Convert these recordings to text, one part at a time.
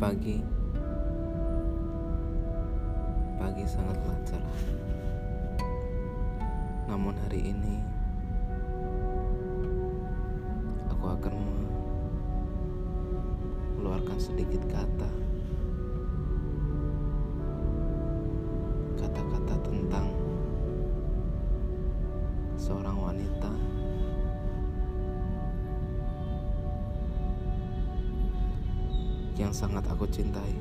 Pagi. Pagi sangatlah cerah Namun hari ini Aku akan mengeluarkan sedikit kata Yang sangat aku cintai.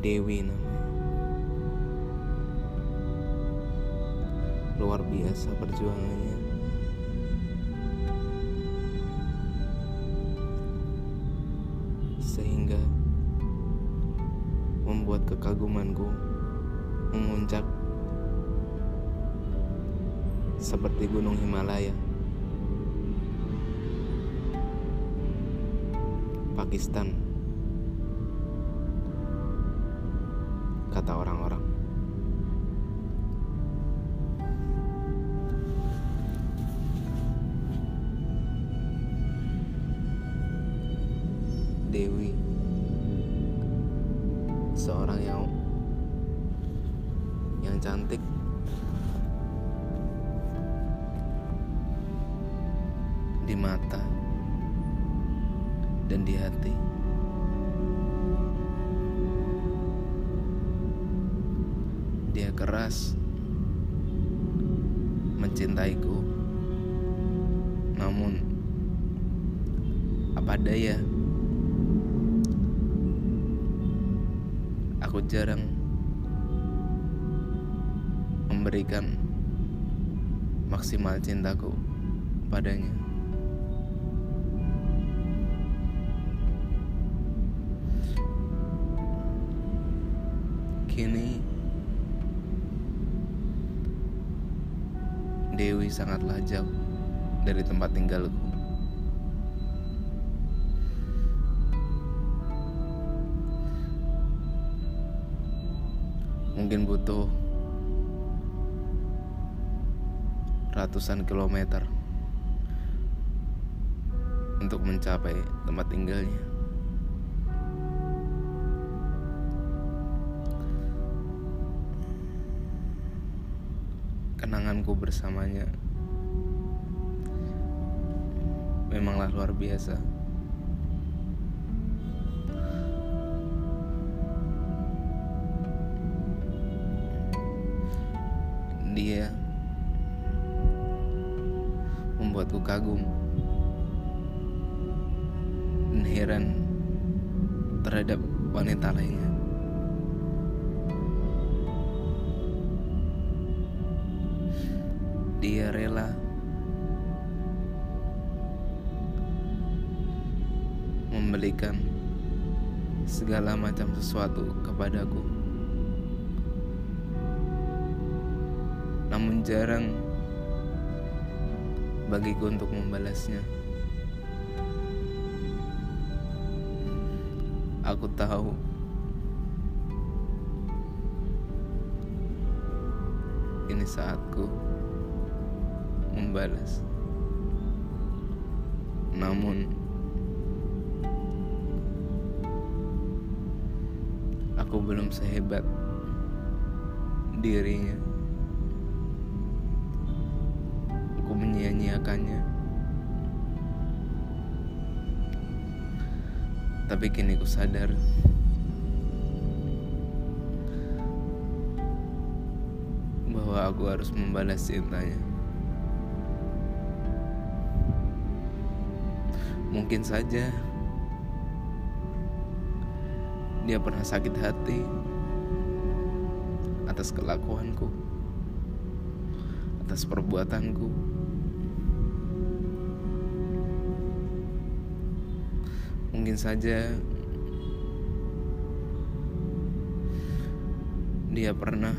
Dewi namanya. Luar biasa perjuangannya. Sehingga Membuat kekagumanku Memuncak Seperti gunung Himalaya Pakistan. Kata orang-orang. Dewi. Seorang yang Yang cantik. Di mata Dan di hati. Dia keras Mencintaiku. Namun Apa daya? Aku jarang Memberikan Maksimal cintaku Padanya Kini Dewi sangatlah jauh dari tempat tinggalku. Mungkin butuh ratusan kilometer untuk mencapai tempat tinggalnya. Kenanganku bersamanya memanglah luar biasa. Dia membuatku kagum dan heran terhadap wanita lainnya. Dia rela memberikan segala macam sesuatu kepadaku. Namun jarang bagiku untuk membalasnya. Aku tahu ini saatku membalas. Namun aku belum sehebat dirinya. Aku menyia-nyiakannya. Tapi kini ku sadar bahwa aku harus membalas cintanya. Mungkin saja dia pernah sakit hati atas kelakuanku, atas perbuatanku. Mungkin saja dia pernah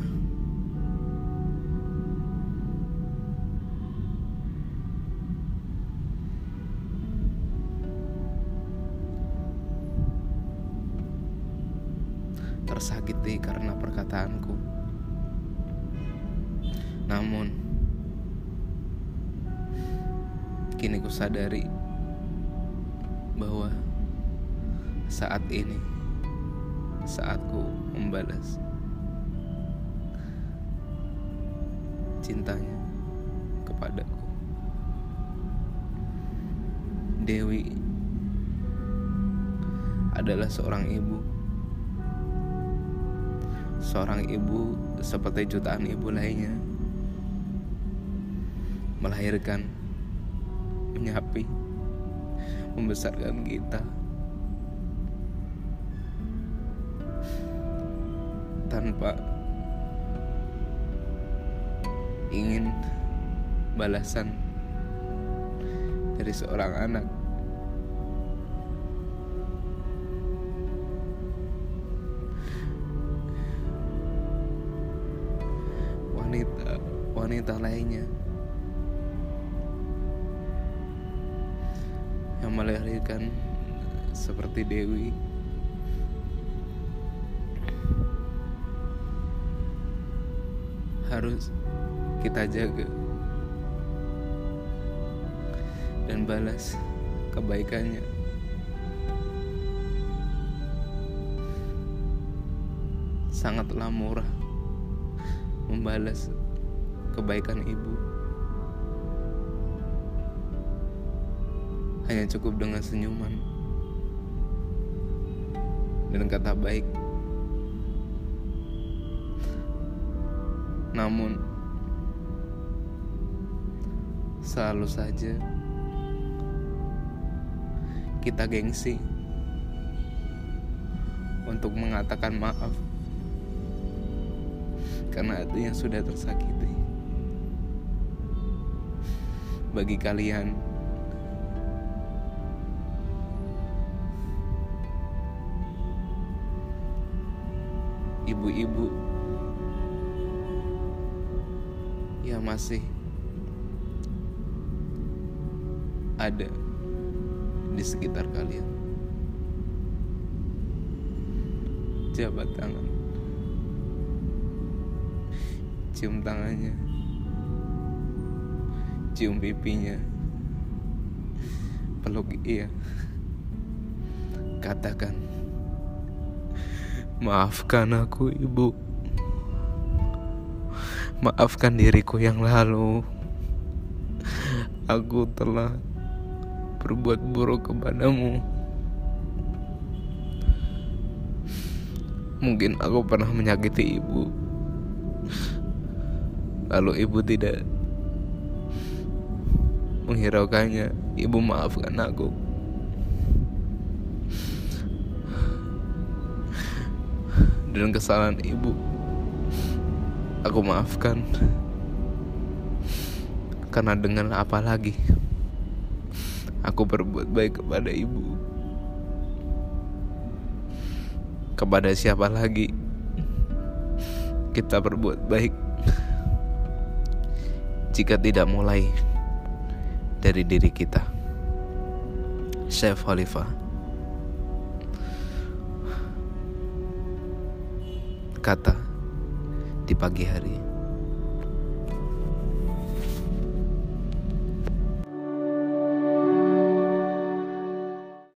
tersakiti karena perkataanku. Namun, kini ku sadari bahwa saat ini saatku membalas cintanya kepadaku. Dewi adalah seorang ibu. Seorang ibu seperti jutaan ibu lainnya melahirkan, menyapi, membesarkan kita. Tanpa ingin balasan dari seorang anak. Wanita lainnya yang melahirkan seperti Dewi harus kita jaga dan balas kebaikannya. Sangatlah murah membalas kebaikan ibu. Hanya cukup dengan senyuman dan kata baik. Namun, selalu saja kita gengsi untuk mengatakan maaf karena hatinya sudah tersakiti. Bagi kalian. Ibu-ibu yang masih ada di sekitar kalian. Jabat tangan, cium tangannya, cium pipinya, peluk ia, katakan, maafkan aku ibu, maafkan diriku yang lalu, aku telah berbuat buruk kepadamu. Mungkin aku pernah menyakiti ibu. Lalu ibu tidak menghiraukannya. Ibu maafkan aku. Dan kesalahan ibu aku maafkan. Karena dengan apa lagi? Aku berbuat baik kepada ibu. Kepada siapa lagi kita berbuat baik jika tidak mulai dari diri kita. Chef Khalifah kata di pagi hari.